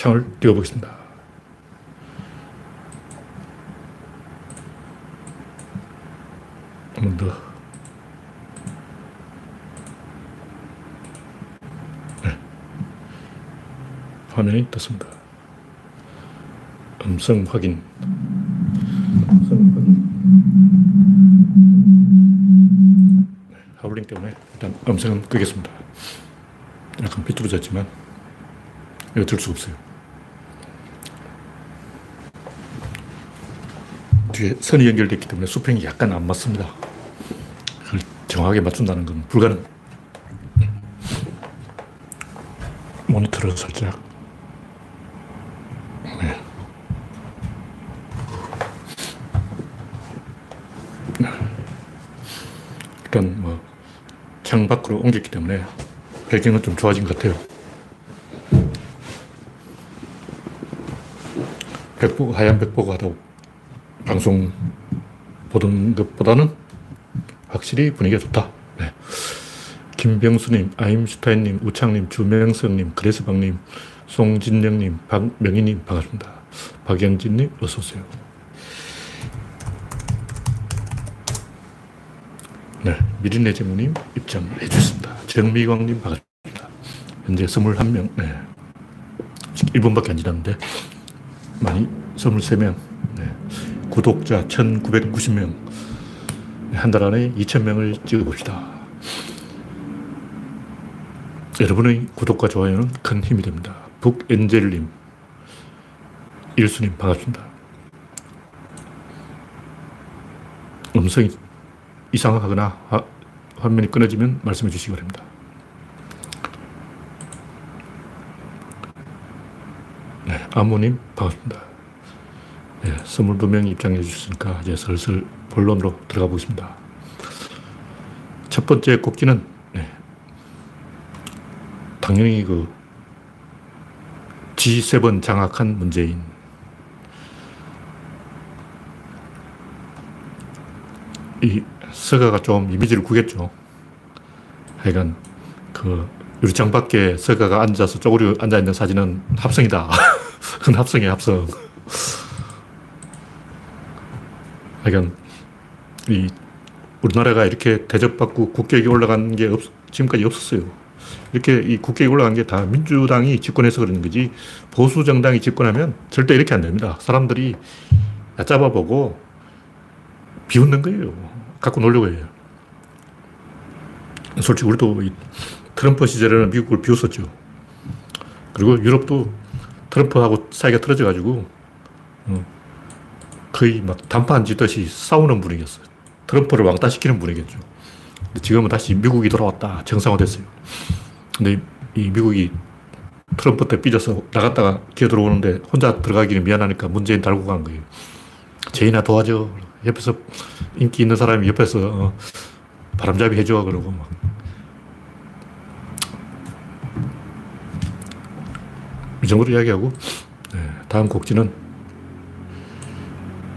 창을 띄워보겠습니다. 한 번 더. 네. 화면이 떴습니다. 음성 확인. 음성 확인. 네, 하울링 때문에 일단 음성은 끄겠습니다. 약간 비뚤어졌지만 이거 들 수가 없어요. 뒤에 선이 연결됐기 때문에 수평이 약간 안 맞습니다. 그걸 정확하게 맞춘다는 건 불가능. 모니터를 살짝. 네. 일단 뭐 창 밖으로 옮겼기 때문에 배경은 좀 좋아진 것 같아요. 백보, 하얀 백보가 더 방송 보던 것보다는 확실히 분위기가 좋다. 네. 김병수님, 아임슈타인님, 우창님, 주명성님, 그레스방님, 송진영님, 박명희님 반갑습니다. 박영진님 어서오세요. 네, 미린내 재무님 입장해 주셨습니다. 정미광님 반갑습니다. 현재 21명, 네. 1분밖에 안 지났는데 많이 23명, 네. 구독자 1990명, 한 달 안에 2000명을 찍어봅시다. 여러분의 구독과 좋아요는 큰 힘이 됩니다. 북엔젤님, 일수님 반갑습니다. 음성이 이상하거나 화, 화면이 끊어지면 말씀해 주시기 바랍니다. 네, 아모님 반갑습니다. 네, 22명 입장해 주셨으니까 이제 슬슬 본론으로 들어가 보겠습니다. 첫 번째 꼭지는 네, 당연히 그 G7 장악한 문재인 이 서가가 좀 이미지를 구겼죠. 하여간 그 유리창 밖에 서가가 앉아서 쪼그려 앉아 있는 사진은 합성이다. 그건 합성이야, 합성. 하여간 이 우리나라가 이렇게 대접받고 국격이 올라간 게 없, 지금까지 없었어요. 이렇게 이 국격이 올라간 게 다 민주당이 집권해서 그러는 거지 보수 정당이 집권하면 절대 이렇게 안 됩니다. 사람들이 얕잡아보고 비웃는 거예요. 갖고 놀려고 해요. 솔직히 우리도 트럼프 시절에는 미국을 비웃었죠. 그리고 유럽도 트럼프하고 사이가 틀어져가지고 어, 거의 막 단판 짓듯이 싸우는 분위기였어요. 트럼프를 왕따시키는 분위기였죠. 지금은 다시 미국이 돌아왔다. 정상화됐어요. 근데 이 미국이 트럼프 때 삐져서 나갔다가 기어 들어오는데 혼자 들어가기는 미안하니까 문재인 달고 간 거예요. 제이나 도와줘. 옆에서 인기 있는 사람이 옆에서 어, 바람잡이 해줘. 그러고 막. 이 정도로 이야기하고, 네, 다음 곡지는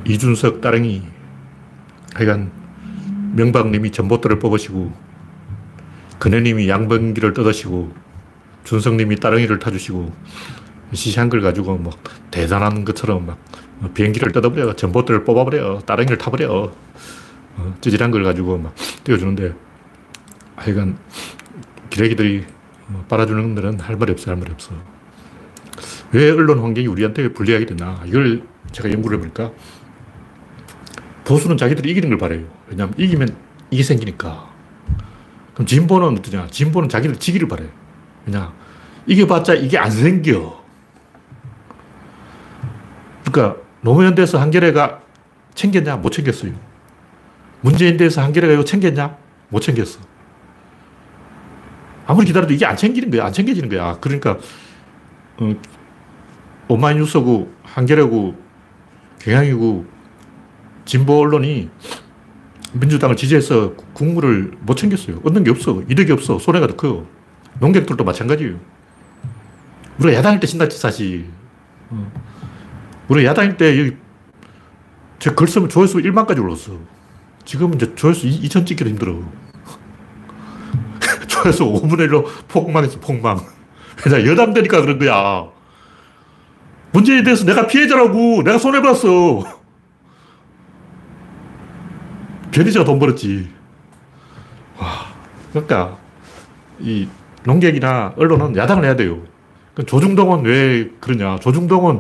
이준석 따릉이 하여간 명박님이 전봇대를 뽑으시고 근혜님이 양변기를 뜯으시고 준석님이 따릉이를 타주시고 시시한 걸 가지고 막 대단한 것처럼 막 비행기를 뜯어버려 전봇대를 뽑아버려 따릉이를 타버려 어, 찌질한 걸 가지고 막 띄워주는데 하여간 기레기들이 어, 빨아주는 분들은 할 말이 없어 할 말이 없어. 왜 언론 환경이 우리한테 불리하게 되나? 이걸 제가 연구를 해보니까 보수는 자기들이 이기는 걸 바래요. 왜냐하면 이기면 이게 생기니까. 그럼 진보는 어떠냐? 진보는 자기들 지기를 바래요. 왜냐? 이겨봤자 이게 안 생겨. 그러니까 노무현 대에서 한겨레가 챙겼냐? 못 챙겼어요. 문재인 대에서 한겨레가 이거 챙겼냐? 못 챙겼어. 아무리 기다려도 이게 안 챙기는 거야. 안 챙겨지는 거야. 그러니까 어, 오마이뉴스고 한겨레고 경향이고 진보 언론이 민주당을 지지해서 국물을 못 챙겼어요. 얻는 게 없어. 이득이 없어. 손해가 더 커요. 농객들도 마찬가지예요. 우리가 야당일 때 신났지, 사실. 어. 우리가 야당일 때 여기 제글 쓰면 조회수 1만까지 올랐어. 지금은 이제 조회수 2천 찍기도 힘들어. 조회수 5분의 1로 폭망했어, 폭망. 그냥 여당 되니까 그런 거야. 문제에 대해서 내가 피해자라고. 내가 손해봤어. 괜히 제가 돈 벌었지. 와. 그러니까, 이 농객이나 언론은 야당을 해야 돼요. 조중동은 왜 그러냐. 조중동은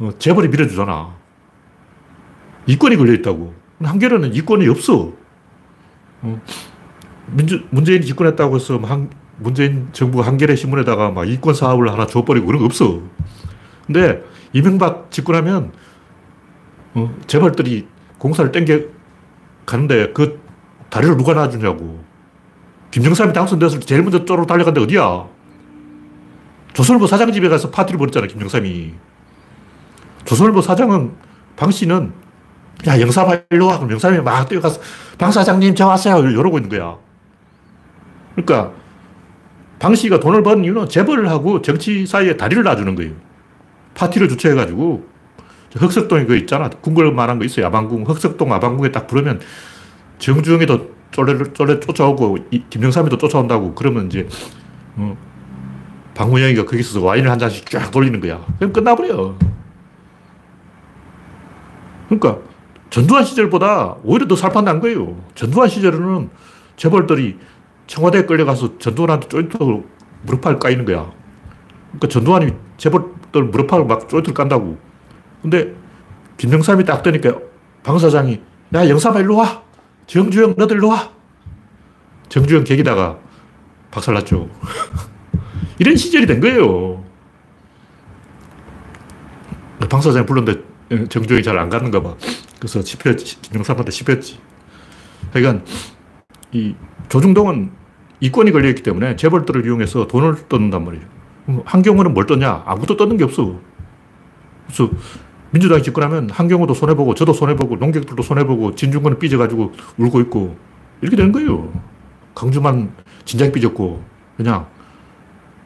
어, 재벌이 밀어주잖아. 이권이 걸려있다고. 한겨레는 이권이 없어. 어, 민주, 문재인이 집권했다고 해서 한, 문재인 정부가 한겨레 신문에다가 막 이권 사업을 하나 줘버리고 그런 거 없어. 근데 이명박 집권하면 어, 재벌들이 공사를 땡겨 가는데 그 다리를 누가 놔주냐고. 김정삼이 당선돼서 제일 먼저 쪼로 달려간 데 어디야? 조선일보 사장 집에 가서 파티를 벌였잖아, 김정삼이. 조선일보 사장은, 방 씨는, 야, 영사봐, 일로 와. 그럼 영삼이 막 뛰어가서, 방 사장님, 저 왔어요. 이러고 있는 거야. 그러니까, 방 씨가 돈을 버는 이유는 재벌하고 정치 사이에 다리를 놔주는 거예요. 파티를 주최해가지고, 흑석동에 그 있잖아. 궁궐 만한 거 있어요. 아방궁. 흑석동 아방궁에 딱 부르면 정주영이도 쫄래, 쫄래 쫓아오고, 김영삼이도 쫓아온다고. 그러면 이제, 어, 방문영이가 거기서 와인을 한 잔씩 쫙 돌리는 거야. 그럼 끝나버려. 그러니까 전두환 시절보다 오히려 더 살판난 거예요. 전두환 시절에는 재벌들이 청와대에 끌려가서 전두환한테 쫄깃하고 무릎팍을 까이는 거야. 그러니까 전두환이 재벌들 무릎팍을 막 쫄깃을 깐다고. 근데 김영삼이 딱 되니까 방 사장이 야 영삼아 일로 와. 정주영 너들 일로 와. 정주영 객기다가 박살났죠. 이런 시절이 된 거예요. 방 사장이 불렀는데 정주영이 잘 안 갔는가 봐. 그래서 씹혔지. 김영삼한테 씹혔지. 그러니까 이 조중동은 이권이 걸려있기 때문에 재벌들을 이용해서 돈을 떴는단 말이에요. 한경호는 뭘 떴냐? 아무것도 떴는 게 없어. 그래서 민주당이 집권하면 한경호도 손해보고 저도 손해보고 농객들도 손해보고 진중권은 삐져가지고 울고 있고 이렇게 되는 거예요. 강주만 진작 삐졌고 그냥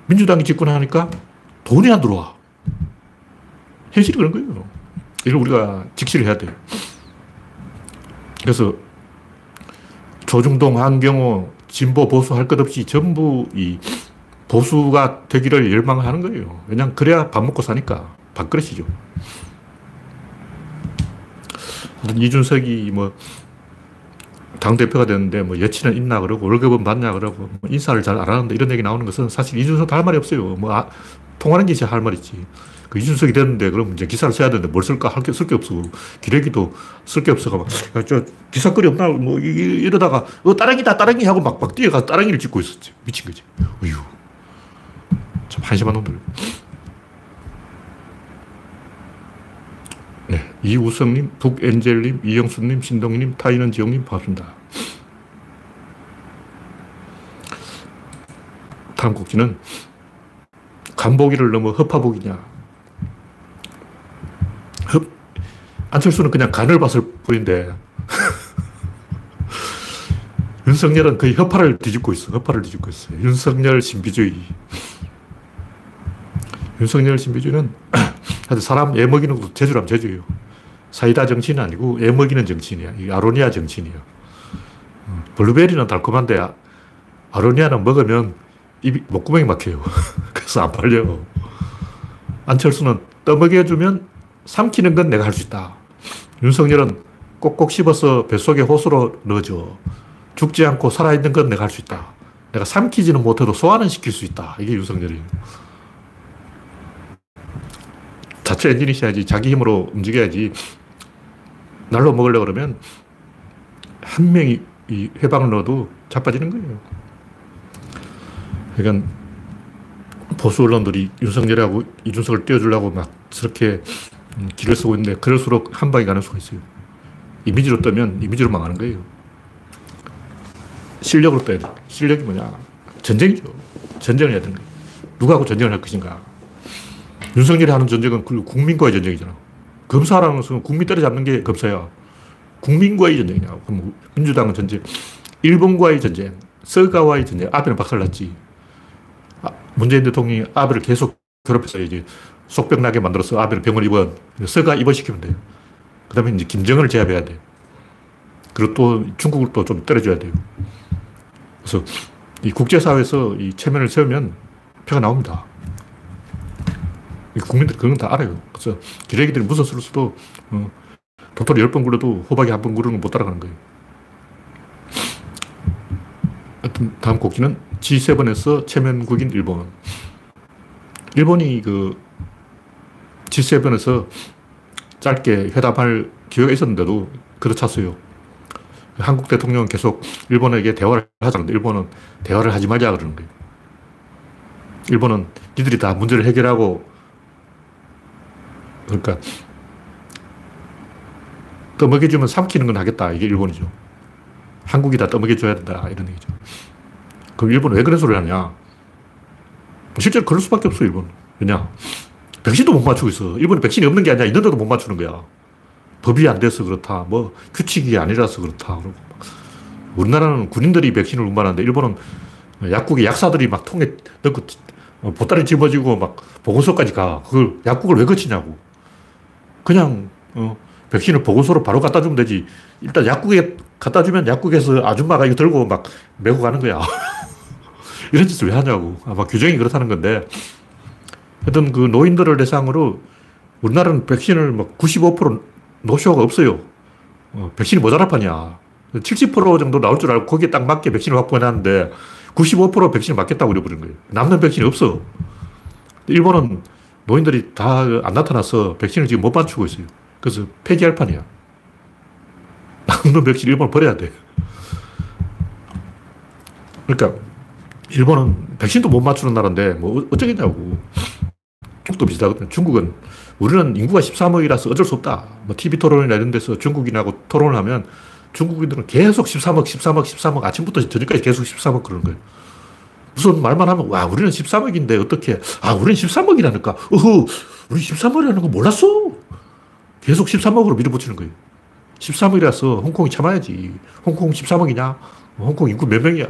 민주당이 집권하니까 돈이 안 들어와. 현실이 그런 거예요. 이걸 우리가 직시를 해야 돼요. 그래서 조중동, 한경호, 진보, 보수 할 것 없이 전부 이 보수가 되기를 열망하는 거예요. 왜냐면 그래야 밥 먹고 사니까. 밥그릇이죠. 이준석이 뭐 당대표가 됐는데 뭐 여친은 있나 그러고 월급은 받냐 그러고 뭐 인사를 잘 안 하는데 이런 얘기 나오는 것은 사실 이준석 할 말이 없어요. 뭐 아, 통하는 게할 말이지. 그 이준석이 됐는데 그럼 이제 기사를 써야 되는데 뭘 쓸까 할 게 쓸 게 없어. 기레기도 쓸 게 없어가 막, 야, 저 기사거리 없나? 뭐 이, 이러다가 어, 따릉이다, 따릉이 하고 막, 막 뛰어가서 따릉이를 찍고 있었지. 미친 거지. 어휴. 참 한심한 놈들. 네. 이우성님, 북엔젤님, 이영수님, 신동희님, 타이는 지영님, 반갑습니다. 다음 곡지는 간보기를 넘어 허파보기냐. 흡, 안철수는 그냥 간을 봤을 뿐인데 윤석열은 거의 허파를 뒤집고 있어. 허파를 뒤집고 있어. 윤석열 신비주의. 윤석열 신비주의는 사람 애 먹이는 것도 제주라면 제주예요. 사이다 정치는 아니고 애 먹이는 정치인이야. 이 아로니아 정치인이야. 어, 블루베리는 달콤한데 아, 아로니아는 먹으면 입이 목구멍이 막혀요. 그래서 안 팔려. 안철수는 떠먹여주면 삼키는 건 내가 할 수 있다. 윤석열은 꼭꼭 씹어서 뱃속에 호수로 넣어줘. 죽지 않고 살아있는 건 내가 할 수 있다. 내가 삼키지는 못해도 소화는 시킬 수 있다. 이게 윤석열이에요. 자체 엔진이셔야지. 자기 힘으로 움직여야지. 날로 먹으려고 그러면 한 명이 이 해방을 넣어도 자빠지는 거예요. 그러니까 보수 언론들이 윤석열하고 이준석을 띄워주려고 막 저렇게 음, 길을 쓰고 있는데 그럴수록 한 방에 가는 수가 있어요. 이미지로 뜨면 이미지로 망하는 거예요. 실력으로 떠야 돼. 실력이 뭐냐? 전쟁이죠. 전쟁을 해야 되는 거예요. 누구하고 전쟁을 할 것인가? 윤석열이 하는 전쟁은 국민과의 전쟁이잖아. 검사라는 것은 국민 때려잡는 게 검사야. 국민과의 전쟁이냐. 그럼 민주당은 전쟁. 일본과의 전쟁. 서가와의 전쟁. 아베는 박살났지. 아, 문재인 대통령이 아베를 계속 괴롭혀서 이제 속병 나게 만들어서 아베를 병원 입원. 서가 입원시키면 돼요. 그 다음에 이제 김정은을 제압해야 돼 그리고 또 중국을 또 좀 때려줘야 돼요. 그래서 이 국제사회에서 이 체면을 세우면 표가 나옵니다. 국민들이 그런 다 알아요. 그래서 기레기들이 무서울 수도 어, 도토리 10번 굴려도 호박이 한 번 굴르는 못 따라가는 거예요. 하여튼 다음 곡지는 G7에서 체면국인 일본. 일본이 그 G7에서 짧게 회담할 기회가 있었는데도 그렇찼어요. 한국 대통령은 계속 일본에게 대화를 하자는데 일본은 대화를 하지 말자 그러는 거예요. 일본은 니들이 다 문제를 해결하고 그러니까 떠먹여주면 삼키는 건 하겠다. 이게 일본이죠. 한국이 다 떠먹여줘야 된다. 이런 얘기죠. 그럼 일본은 왜 그런 소리를 하냐? 실제로 그럴 수밖에 없어, 일본. 왜냐? 백신도 못 맞추고 있어. 일본이 백신이 없는 게 아니라 있는데도 못 맞추는 거야. 법이 안 돼서 그렇다. 뭐, 규칙이 아니라서 그렇다. 그러고. 우리나라는 군인들이 백신을 운반하는데, 일본은 약국에 약사들이 막 통에 넣고, 어, 보따리 집어지고 막 보고서까지 가. 그걸 약국을 왜 거치냐고. 그냥, 어, 백신을 보고서로 바로 갖다 주면 되지. 일단 약국에 갖다 주면 약국에서 아줌마가 이거 들고 막 메고 가는 거야. 이런 짓을 왜 하냐고. 아마 규정이 그렇다는 건데. 하여튼 그 노인들을 대상으로 우리나라는 백신을 막 95% 노쇼가 없어요. 어, 백신이 모자라 파냐. 70% 정도 나올 줄 알고 거기에 딱 맞게 백신을 확보해놨는데 95% 백신을 맞겠다고 이래버린 거예요. 남는 백신이 없어. 일본은 노인들이 다 안 나타나서 백신을 지금 못 맞추고 있어요. 그래서 폐기할 판이야. 남는 백신 일본을 버려야 돼. 그러니까 일본은 백신도 못 맞추는 나라인데 뭐 어쩌겠냐고. 중국도 비슷하거든요. 중국은 우리는 인구가 13억이라서 어쩔 수 없다. 뭐 TV 토론이나 이런 데서 중국인하고 토론을 하면 중국인들은 계속 13억, 13억, 13억 아침부터 저녁까지 계속 13억 그러는 거예요. 무슨 말만 하면 와 우리는 13억인데 어떻게 아 우리는 13억이라니까 어허 우리 13억이라는 거 몰랐어 계속 13억으로 밀어붙이는 거예요 13억이라서 홍콩이 참아야지 홍콩 13억이냐 홍콩 인구 몇 명이야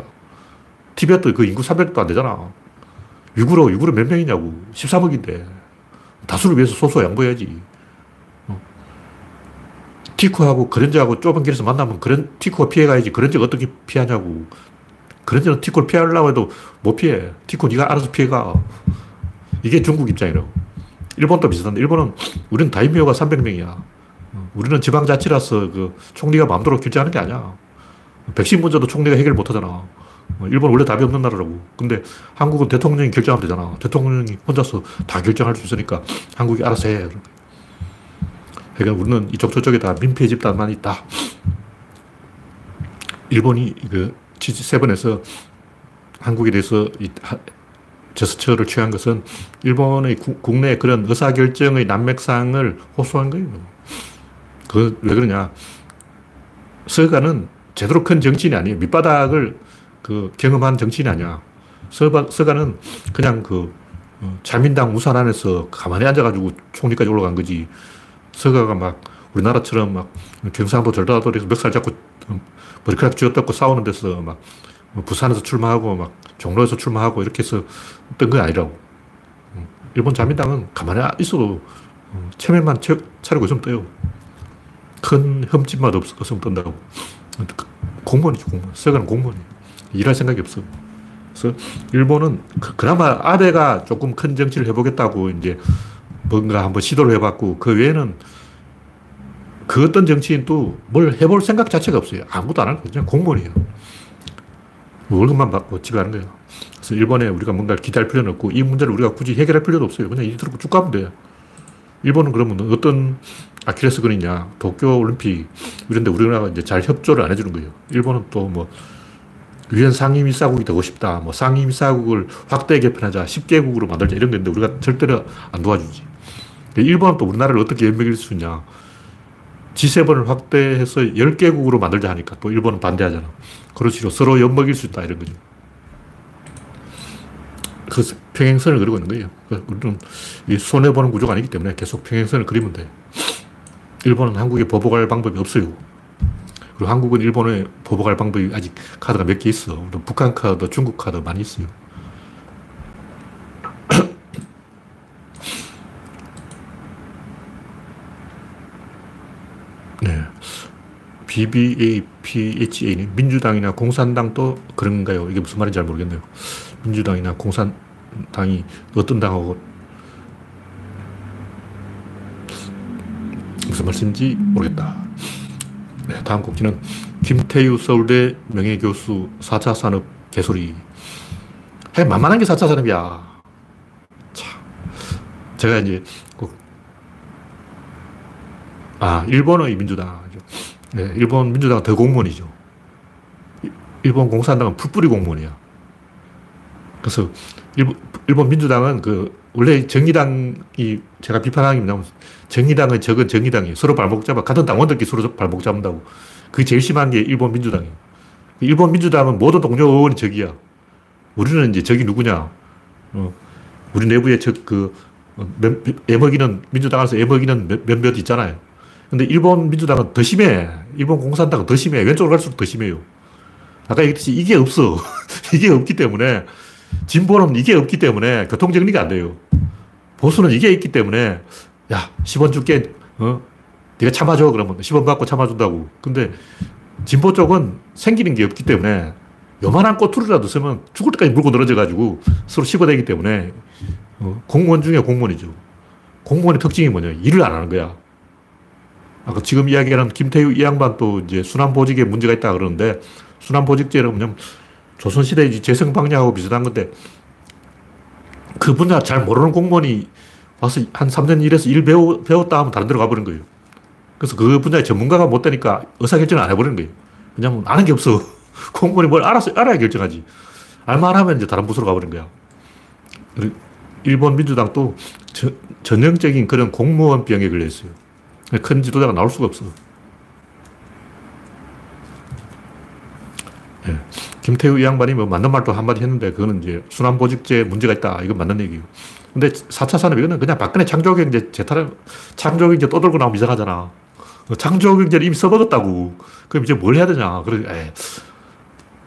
티베트 그 인구 300도 안 되잖아 유구로, 유구로 몇 명이냐고. 13억인데. 다수를 위해서 소소 양보해야지. 어. 티코하고 그랜저하고 좁은 길에서 만나면 그런 티코가 피해가야지. 그랜저가 어떻게 피하냐고. 그랜저는 티코를 피하려고 해도 못 피해. 티코 네가 알아서 피해가. 이게 중국 입장이라고. 일본도 비슷한데, 일본은, 우리는 다이미오가 300명이야. 어. 우리는 지방자치라서 그 총리가 마음대로 결정하는 게 아니야. 백신 문제도 총리가 해결 못 하잖아. 어, 일본 원래 답이 없는 나라라고. 근데 한국은 대통령이 결정하면 되잖아. 대통령이 혼자서 다 결정할 수 있으니까 한국이 알아서 해. 그러니까 우리는 이쪽 저쪽에 다 민폐 집단만 있다. 일본이 그 G7에서 한국에 대해서 이 제스처를 취한 것은 일본의 국내 그런 의사결정의 난맥상을 호소한 거예요. 그, 왜 그러냐. 서가는 제대로 큰 정치인이 아니에요. 밑바닥을 그 경험한 정치인이 아니야. 서가, 서가는 그냥 그 어, 자민당 우산 안에서 가만히 앉아가지고 총리까지 올라간 거지. 서가가 막 우리나라처럼 막 경상도 절다도에서 멱살 잡고 어, 머리카락 쥐어뜯고 싸우는 데서 막뭐 부산에서 출마하고 막 종로에서 출마하고 이렇게 해서 뜬 건 아니라고. 어, 일본 자민당은 가만히 있어도 체면만 차리고 있으면 떠요. 큰 흠집만 없으면 뜬다고. 공무원이죠, 공무원. 서가는 공무원이에요. 일할 생각이 없어. 그래서 일본은 그, 나마 아베가 조금 큰 정치를 해보겠다고 이제 뭔가 한번 시도를 해봤고 그 외에는 그 어떤 정치인도 뭘 해볼 생각 자체가 없어요. 아무도 안 거예요. 그냥 공무원이에요. 월급만 받고 집에 가는 거예요. 그래서 일본에 우리가 뭔가를 기대할 필요는 없고 이 문제를 우리가 굳이 해결할 필요도 없어요. 그냥 이대로 쭉 가면 돼요. 일본은 그러면 어떤 아킬레스건이냐, 도쿄 올림픽 이런 데 우리나라가 이제 잘 협조를 안 해주는 거예요. 일본은 또 뭐 유엔 상임이사국이 되고 싶다. 뭐 상임이사국을 확대 개편하자. 10개국으로 만들자. 이런 건데 우리가 절대로 안 도와주지. 일본은 또 우리나라를 어떻게 연맥일 수 있냐. G7을 확대해서 10개국으로 만들자 하니까 또 일본은 반대하잖아. 그렇지. 서로 엿먹일 수 있다. 이런 거죠. 그 평행선을 그리고 있는 거예요. 우리는 손해보는 구조가 아니기 때문에 계속 평행선을 그리면 돼. 일본은 한국에 보복할 방법이 없어요. 그리고 한국은 일본에 보복할 방법이 아직 카드가 몇 개 있어. 북한 카드, 중국 카드 많이 있어요. 네. BBA, PHA, 민주당이나 공산당도 그런가요? 이게 무슨 말인지 잘 모르겠네요. 민주당이나 공산당이 어떤 당하고 말씀인지 모르겠다. 네, 다음 곡지는 김태유 서울대 명예교수 4차 산업 개소리. 해 만만한 게 4차 산업이야. 참. 제가 이제 꼭, 아, 일본의 민주당. 네, 일본 민주당은 더 공무원이죠. 일본 공산당은 풀뿌리 공무원이야. 그래서 일본, 일본 민주당은 그 원래 정의당이 제가 비판하는 게 뭐냐면 정의당의 적은 정의당이 서로 발목 잡아 같은 당원들끼리 서로 발목 잡는다고. 그게 제일 심한 게 일본 민주당이에요. 일본 민주당은 모든 동료 의원이 적이야. 우리는 이제 적이 누구냐? 어, 우리 내부에 적, 그, 어, 애먹이는, 민주당 안에서 애먹이는 몇, 몇몇 있잖아요. 근데 일본 민주당은 더 심해. 일본 공산당은 더 심해. 왼쪽으로 갈수록 더 심해요. 아까 얘기했듯이 이게 없어. 이게 없기 때문에 진보는 이게 없기 때문에 교통정리가 안 돼요. 보수는 이게 있기 때문에 야, 10원 줄게. 어? 네가 참아줘. 그러면 10원 받고 참아준다고. 근데 진보 쪽은 생기는 게 없기 때문에 요만한 꼬투리라도 쓰면 죽을 때까지 물고 늘어져가지고 서로 씹어대기 때문에 어, 공무원 중에 공무원이죠. 공무원의 특징이 뭐냐. 일을 안 하는 거야. 아까 지금 이야기하는 김태우 이 양반 또 이제 순환보직에 문제가 있다 그러는데 순환보직제는 뭐냐면 조선시대 재성방뇨하고 비슷한 건데 그 분야 잘 모르는 공무원이 와서 한 3년 일해서 일 배우, 배웠다 하면 다른 데로 가버린 거예요. 그래서 그 분야의 전문가가 못 되니까 의사결정을 안 해버리는 거예요. 왜냐면 아는 게 없어. 공무원이 뭘 알아서, 알아야 결정하지. 알만 하면 이제 다른 부서로 가버린 거야. 일본 민주당도 저, 전형적인 그런 공무원 병에 걸려 있어요. 큰 지도자가 나올 수가 없어. 네. 김태우 이 양반이 뭐 맞는 말도 한마디 했는데 그거는 이제 순환보직제 문제가 있다. 이건 맞는 얘기예요. 근데 4차 산업 이거는 그냥 박근혜 창조경제 재탈, 창조경제 또 들고 나오면 이상하잖아. 창조경제를 이미 써먹었다고. 그럼 이제 뭘 해야 되냐. 그래, 에이.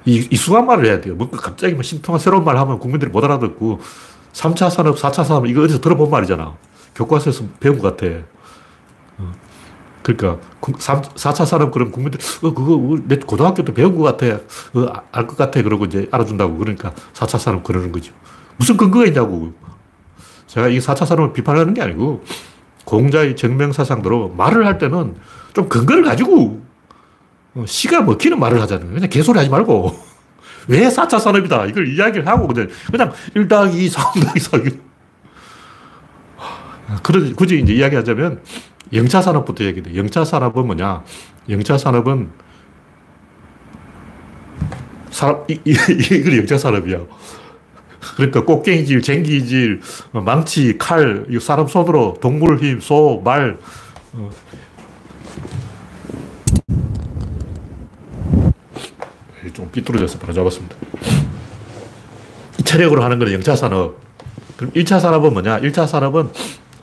이, 이수한 말을 해야 돼요. 뭔가 갑자기 뭐 신통한 새로운 말 하면 국민들이 못 알아듣고 3차 산업, 4차 산업 이거 어디서 들어본 말이잖아. 교과서에서 배운 것 같아. 그러니까 4차 산업 그럼 국민들 어 그거 내 고등학교 때 배운 것 같아. 어, 알것 같아. 그러고 이제 알아준다고 그러니까 4차 산업 그러는 거죠. 무슨 근거가 있냐고. 제가 이 4차 산업을 비판하는 게 아니고 공자의 정명사상대로 말을 할 때는 좀 근거를 가지고 어, 시가 먹히는 말을 하잖아요. 그냥 개소리 하지 말고 왜 4차 산업이다 이걸 이야기를 하고 그냥 그냥 1 더하기 2, 3 더하기 4 그런 굳이 이제 이야기하자면 영차 산업부터 얘기돼. 영차 산업은 뭐냐? 영차 산업은 이, 이, 이걸 영차 산업이야. 그러니까 꽃갱이질, 쟁기질, 어, 망치, 칼, 사람 손으로 동물 힘, 소, 말. 어. 좀 삐뚤어져서 바로 잡았습니다. 체력으로 하는 건 영차 산업. 그럼 1차 산업은 뭐냐? 1차 산업은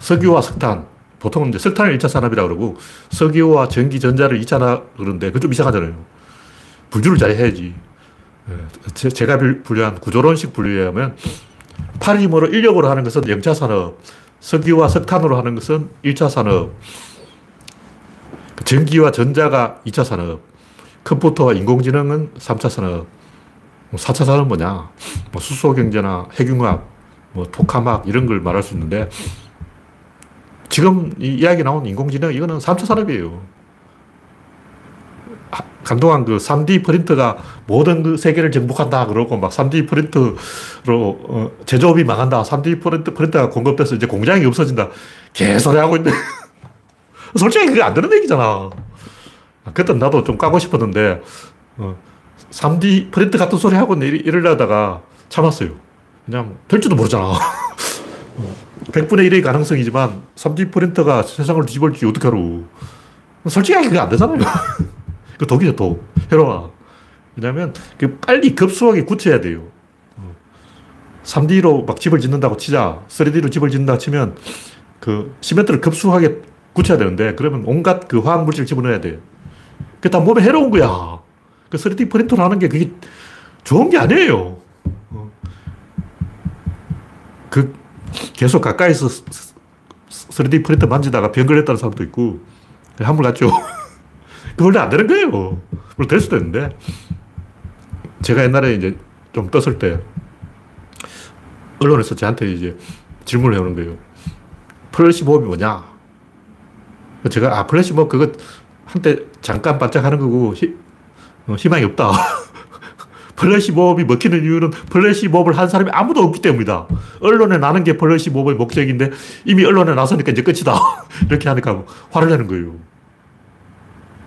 석유와 석탄. 보통은 이제 석탄을 1차 산업이라고 그러고 석유와 전기, 전자를 2차 그러는데 그건 좀 이상하잖아요. 분류를 잘 해야지. 예, 제가 분류한 구조론식 분류하면 팔힘으로 인력으로 하는 것은 0차 산업, 석유와 석탄으로 하는 것은 1차 산업, 전기와 전자가 2차 산업, 컴퓨터와 인공지능은 3차 산업, 4차 뭐 산업은 뭐냐? 뭐 수소경제나 핵융합, 뭐 토카막 이런 걸 말할 수 있는데 지금 이 이야기 나온 인공지능 이거는 3차 산업이에요. 한동안 그 3D 프린터가 모든 그 세계를 정복한다 그러고 막 3D 프린터로 어, 제조업이 망한다. 3D 프린터, 프린터가 공급돼서 이제 공장이 없어진다. 개소리 하고 있는데. 솔직히 그게 안 되는 얘기잖아. 그때 나도 좀 까고 싶었는데, 어, 3D 프린터 같은 소리 하고 이러려다가 참았어요. 그냥 될지도 모르잖아. 100분의 1의 가능성이지만 3D 프린터가 세상을 뒤집을지 어떻게 하러. 솔직하게 그게 안 되잖아요. 그 독이죠, 독. 해로워. 왜냐면 빨리 급속하게 굳혀야 돼요. 3D로 막 집을 짓는다고 치자. 3D로 집을 짓는다 치면 그 시멘트를 급속하게 굳혀야 되는데 그러면 온갖 그 화학 물질을 집어넣어야 돼. 그게 다 몸에 해로운 거야. 그 3D 프린터를 하는 게 그게 좋은 게 아니에요. 그 계속 가까이서 3D 프린터 만지다가 병 걸렸다는 사람도 있고 한물 갔죠. 그 원래 안 되는 거예요. 물론 될 수도 있는데 제가 옛날에 이제 좀 떴을 때 언론에서 저한테 이제 질문을 해오는 거예요. 플래시몹이 뭐냐? 제가, 아, 플래시몹 그거 한때 잠깐 반짝하는 거고, 희, 어, 희망이 없다. 플래시몹이 먹히는 이유는 플래시몹을 한 사람이 아무도 없기 때문이다. 언론에 나는 게 플래시몹의 목적인데 이미 언론에 나서니까 이제 끝이다. 이렇게 하니까 화를 내는 거예요.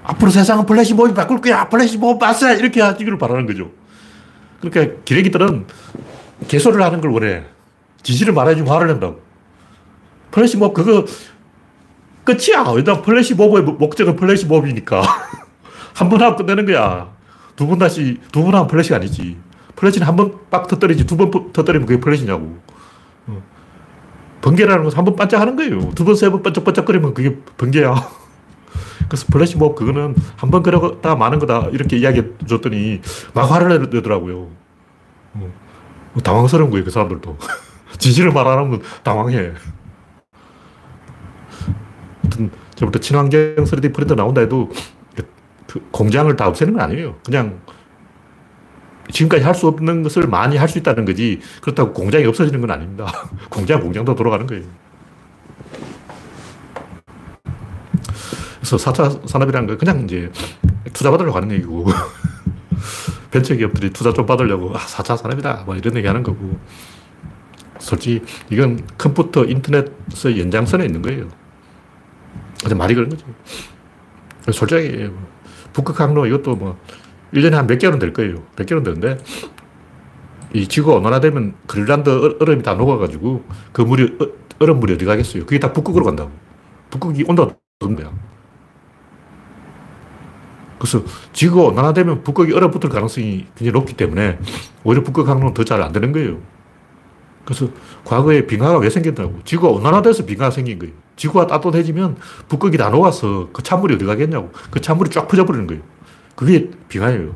앞으로 세상은 플래시몹이 바꿀 거야. 플래시몹 봤어. 이렇게 하기를 바라는 거죠. 그러니까 기레기들은 개소를 하는 걸 원해. 진실을 말해주면 화를 낸다고. 플래시몹 그거 끝이야. 일단 플래시몹의 목적은 플래시몹이니까. 한 번 하고 끝내는 거야. 두 번 다시, 두 번 하면 플래시가 아니지. 플래시는 한 번 빡 터뜨리지 두 번 터뜨리면 그게 플래시냐고. 어. 번개라는 것은 한 번 반짝하는 거예요. 두 번, 세 번 반짝반짝거리면 그게 번개야. 그래서 플래시 몹 그거는 한 번 그러다 마는 거다. 이렇게 이야기해 줬더니 막 화를 내더라고요. 어. 당황스러운 거예요, 그 사람들도. 진실을 말하는 당황해. 아무튼, 저부터 친환경 3D 프린터 나온다 해도 그 공장을 다 없애는 건 아니에요. 그냥 지금까지 할 수 없는 것을 많이 할 수 있다는 거지 그렇다고 공장이 없어지는 건 아닙니다. 공장, 공장도 돌아가는 거예요. 그래서 4차 산업이라는 건 그냥 이제 투자 받으려고 하는 얘기고 벤처 기업들이 투자 좀 받으려고 아, 4차 산업이다 뭐 이런 얘기 하는 거고 솔직히 이건 컴퓨터 인터넷의 연장선에 있는 거예요. 그냥 말이 그런 거죠. 솔직히 북극 항로 이것도 뭐 1년에 한 몇 개월은 될 거예요. 몇 개월은 되는데 이 지구가 온난화되면 그린란드 얼음이 다 녹아가지고 그 물이 얼음 물이 어디 가겠어요. 그게 다 북극으로 간다고. 북극이 온도가 높은 거야. 그래서 지구가 온난화되면 북극이 얼어붙을 가능성이 굉장히 높기 때문에 오히려 북극 항로는 더 잘 안 되는 거예요. 그래서 과거에 빙하가 왜 생겼다고? 지구가 온난화돼서 빙하가 생긴 거예요. 지구가 따뜻해지면 북극이 다 녹아서 그 찬물이 어디 가겠냐고. 그 찬물이 쫙 퍼져버리는 거예요. 그게 빙하예요.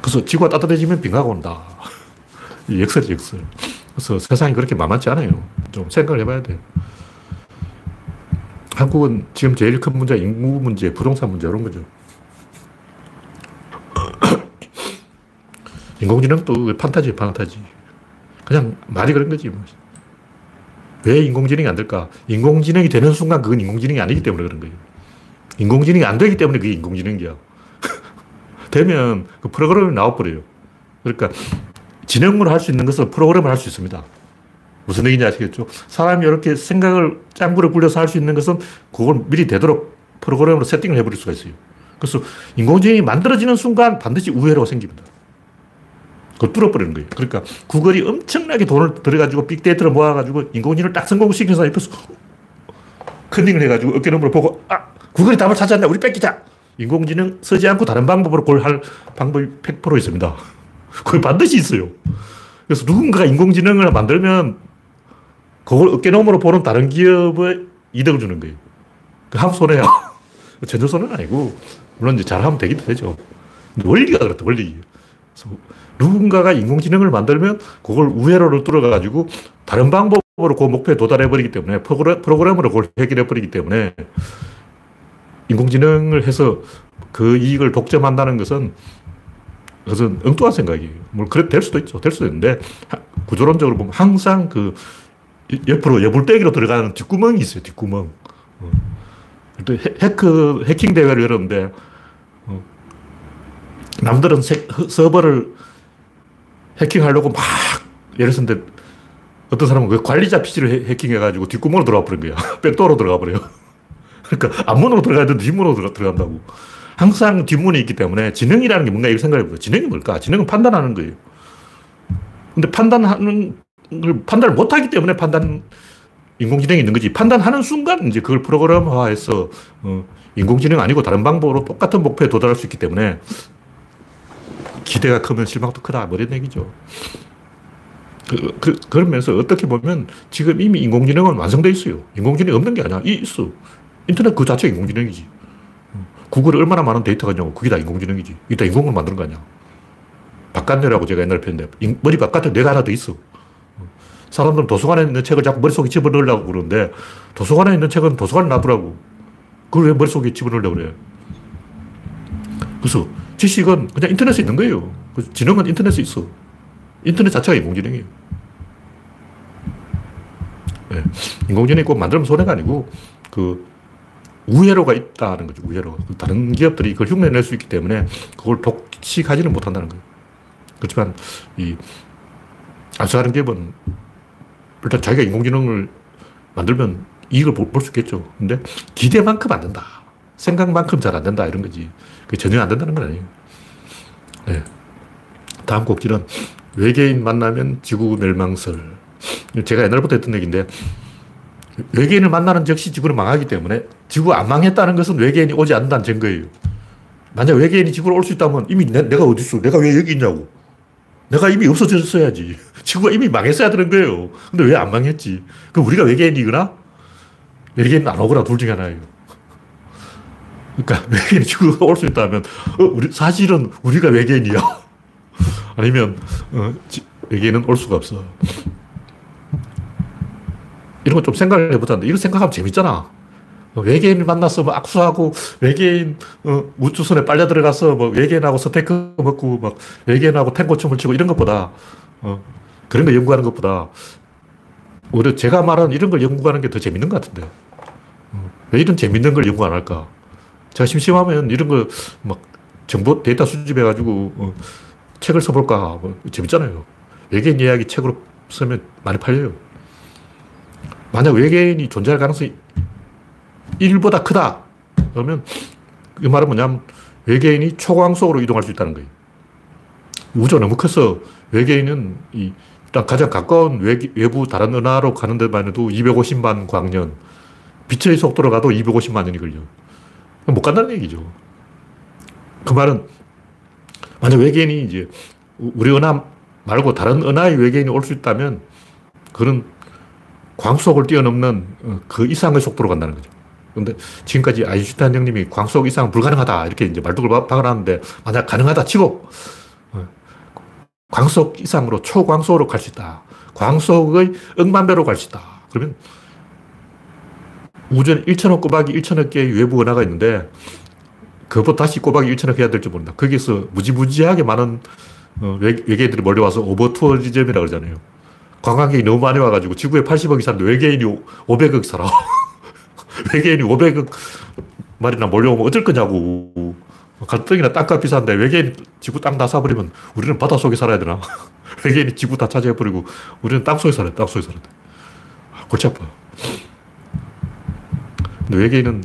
그래서 지구가 따뜻해지면 빙하가 온다. 역설이 역설. 그래서 세상이 그렇게 만만치 않아요. 좀 생각을 해봐야 돼요. 한국은 지금 제일 큰 문제 인구 문제, 부동산 문제 이런 거죠. 인공지능도 판타지, 판타지. 그냥 말이 그런 거지. 뭐. 왜 인공지능이 안 될까? 인공지능이 되는 순간 그건 인공지능이 아니기 때문에 그런 거예요. 인공지능이 안 되기 때문에 그게 인공지능이야. 되면 그 프로그램이 나와버려요. 그러니까 지능으로 할 수 있는 것은 프로그램을 할 수 있습니다. 무슨 얘기인지 아시겠죠? 사람이 이렇게 생각을 짱구를 굴려서 할 수 있는 것은 그걸 미리 되도록 프로그램으로 세팅을 해버릴 수가 있어요. 그래서 인공지능이 만들어지는 순간 반드시 우회로가 생깁니다. 그걸 뚫어버리는 거예요. 그러니까 구글이 엄청나게 돈을 들여가지고 빅데이터를 모아가지고 인공지능을 딱 성공시켜서 옆에서 컨닝을 해가지고 어깨너머로 보고 아 구글이 답을 찾았네 우리 뺏기자 인공지능 쓰지 않고 다른 방법으로 그걸 할 방법이 100% 있습니다. 그게 반드시 있어요. 그래서 누군가가 인공지능을 만들면 그걸 어깨너머로 보는 다른 기업에 이득을 주는 거예요. 그한 손해야. 전혀 손해는 아니고 물론 이제 잘하면 되긴 되죠. 원리가 그렇다 원리. 누군가가 인공지능을 만들면 그걸 우회로를 뚫어가지고 다른 방법으로 그 목표에 도달해버리기 때문에 프로그램, 프로그램으로 그걸 해결해버리기 때문에 인공지능을 해서 그 이익을 독점한다는 것은 그것은 엉뚱한 생각이에요. 뭐, 그래, 될 수도 있죠. 될 수도 있는데, 구조론적으로 보면 항상 그 옆으로 여불떼기로 들어가는 뒷구멍이 있어요. 뒷구멍. 어. 해크, 해킹 대회를 열었는데, 어. 남들은 서버를 해킹하려고 막 예를 들는데 어떤 사람은 그 관리자 PC를 해킹해가지고 뒷구멍으로 들어가 버린 거야. 백도어로 들어가 버려요. 그러니까 앞문으로 들어가야 되는데 뒷문으로 들어, 들어간다고. 항상 뒷문이 있기 때문에 지능이라는 게 뭔가 이렇게 생각해 보세요. 지능이 뭘까? 지능은 판단하는 거예요. 근데 판단하는 걸 판단을 못 하기 때문에 판단, 인공지능이 있는 거지. 판단하는 순간 이제 그걸 프로그램화해서 어, 인공지능 아니고 다른 방법으로 똑같은 목표에 도달할 수 있기 때문에 기대가 크면 실망도 크다. 뭐 이런 얘기죠. 그, 그, 그러면서 어떻게 보면 지금 이미 인공지능은 완성되어 있어요. 인공지능이 없는 게 아니야. 이 있어. 인터넷 그 자체가 인공지능이지. 구글에 얼마나 많은 데이터가 있냐고. 그게 다 인공지능이지. 이게 다 인공으로 만드는 거 아니야. 바깥뇌라고 제가 옛날에 표현했는데, 머리 바깥에 뇌가 하나 더 있어. 사람들은 도서관에 있는 책을 자꾸 머릿속에 집어넣으려고 그러는데, 도서관에 있는 책은 도서관에 놔두라고. 그걸 왜 머릿속에 집어넣으려고 그래. 그래서 지식은 그냥 인터넷에 있는 거예요. 지능은 인터넷에 있어. 인터넷 자체가 인공지능이에요. 네. 인공지능이 꼭 만들면 손해가 아니고 그 우회로가 있다는 거죠. 우회로. 다른 기업들이 그걸 흉내낼 수 있기 때문에 그걸 독식하지는 못한다는 거예요. 그렇지만 이 안수하는 기업은 일단 자기가 인공지능을 만들면 이익을 볼 수 있겠죠. 근데 기대만큼 안 된다. 생각만큼 잘 안 된다. 이런 거지. 그게 전혀 안 된다는 건 아니에요. 네. 다음 곡지는 외계인 만나면 지구 멸망설. 제가 옛날부터 했던 얘기인데 외계인을 만나는 즉시 지구는 망하기 때문에 지구가 안 망했다는 것은 외계인이 오지 않는다는 증거예요. 만약 외계인이 지구로 올 수 있다면 이미 내, 가 어디 있어? 내가 왜 여기 있냐고. 내가 이미 없어졌어야지. 지구가 이미 망했어야 되는 거예요. 근데 왜 안 망했지? 그럼 우리가 외계인이거나 외계인 안 오거나 둘 중에 하나예요. 그러니까 외계인이 지구가 올 수 있다면 어, 우리, 사실은 우리가 외계인이야. 아니면 어, 지, 외계인은 올 수가 없어. 이런 거 좀 생각을 해보자는데 이거 생각하면 재밌잖아. 외계인을 만나서 뭐 악수하고 외계인 어, 우주선에 빨려 들어가서 뭐 외계인하고 스테이크 먹고 막 외계인하고 탱고 춤을 추고 이런 것보다 어, 그런 거 연구하는 것보다 오히려 제가 말하는 이런 걸 연구하는 게 더 재밌는 것 같은데 어, 왜 이런 재밌는 걸 연구 안 할까? 제가 심심하면 이런 거 막 정보 데이터 수집해가지고 어, 책을 써볼까 뭐 재밌잖아요. 외계인 이야기 책으로 쓰면 많이 팔려요. 만약 외계인이 존재할 가능성이 1보다 크다. 그러면 그 말은 뭐냐면 외계인이 초광속으로 이동할 수 있다는 거예요. 우주가 너무 커서 외계인은 이 일단 가장 가까운 외, 외부 다른 은하로 가는 데만 해도 250만 광년, 빛의 속도로 가도 250만 년이 걸려. 못 간다는 얘기죠. 그 말은 만약 외계인이 이제 우리 은하 말고 다른 은하의 외계인이 올 수 있다면 그는 광속을 뛰어넘는 어, 그 이상의 속도로 간다는 거죠. 근데 지금까지 아인슈타인 형님이 광속 이상 불가능하다 이렇게 이제 말뚝을 박아놨는데 만약 가능하다 치고 어, 광속 이상으로 초광속으로 갈 수 있다. 광속의 억만 배로 갈 수 있다. 그러면 우주에 1천억 꼬박이 1천억 개의 외부 은하가 있는데 그것보다 다시 꼬박이 1천억 해야 될지 모른다. 거기서 무지무지하게 많은 어, 외계인들이 몰려와서 오버투어리즘이라고 그러잖아요. 관광객이 너무 많이 와가지고 지구에 80억이 사는데 외계인이 500억 살아. 외계인이 500억 말이나 몰려오면 어쩔 거냐고. 갈등이나 땅값 비싼데 외계인 지구 땅 다 사버리면 우리는 바다 속에 살아야 되나? 외계인이 지구 다 차지해버리고 우리는 땅 속에 살아야 돼, 땅 속에 살아야 돼. 아, 골치 아파. 외계인은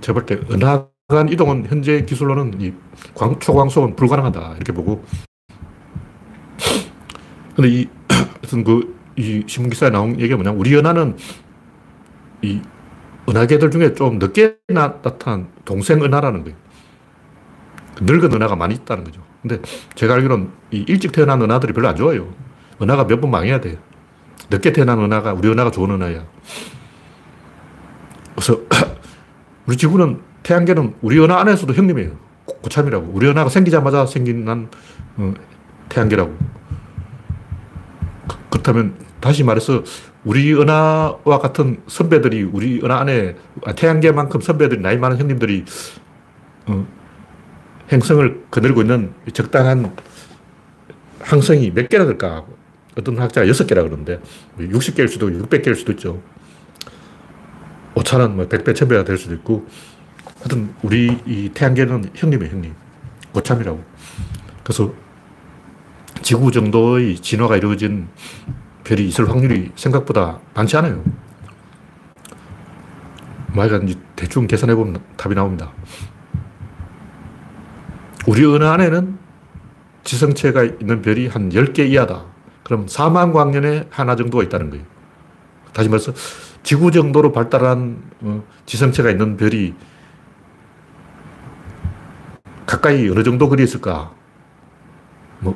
제가 볼때 은하간 이동은 현재 기술로는 이 광, 초광속은 불가능하다. 이렇게 보고. 근데 이 하여튼 그, 이 신문기사에 나온 얘기가 뭐냐 우리 은하는 이 은하계들 중에 좀 늦게 나 타난 동생 은하라는 거예요. 그 늙은 은하가 많이 있다는 거죠. 근데 제가 알기로는 이 일찍 태어난 은하들이 별로 안 좋아요. 은하가 몇 번 망해야 돼요. 늦게 태어난 은하가, 우리 은하가 좋은 은하야. 그래서 우리 지구는 태양계는 우리 은하 안에서도 형님이에요. 고참이라고. 우리 은하가 생기자마자 생긴 난 어, 태양계라고. 그렇다면 다시 말해서 우리 은하와 같은 선배들이 우리 은하 안에 아, 태양계만큼 선배들이 나이 많은 형님들이 어, 행성을 거늘고 있는 적당한 항성이 몇 개나 될까? 어떤 학자가 여섯 개라 그러는데 60개일 수도 600개일 수도 있죠. 오차는 뭐 100배, 1000배가 될 수도 있고 하여튼 우리 이 태양계는 형님이에요, 형님. 고참이라고. 그래서 지구 정도의 진화가 이루어진 별이 있을 확률이 생각보다 많지 않아요. 말간 대충 계산해보면 답이 나옵니다. 우리 은하 안에는 지성체가 있는 별이 한 10개 이하다. 그럼 4만 광년에 하나 정도가 있다는 거예요. 다시 말해서 지구 정도로 발달한 어, 지성체가 있는 별이 가까이 어느 정도 거리에 있을까? 뭐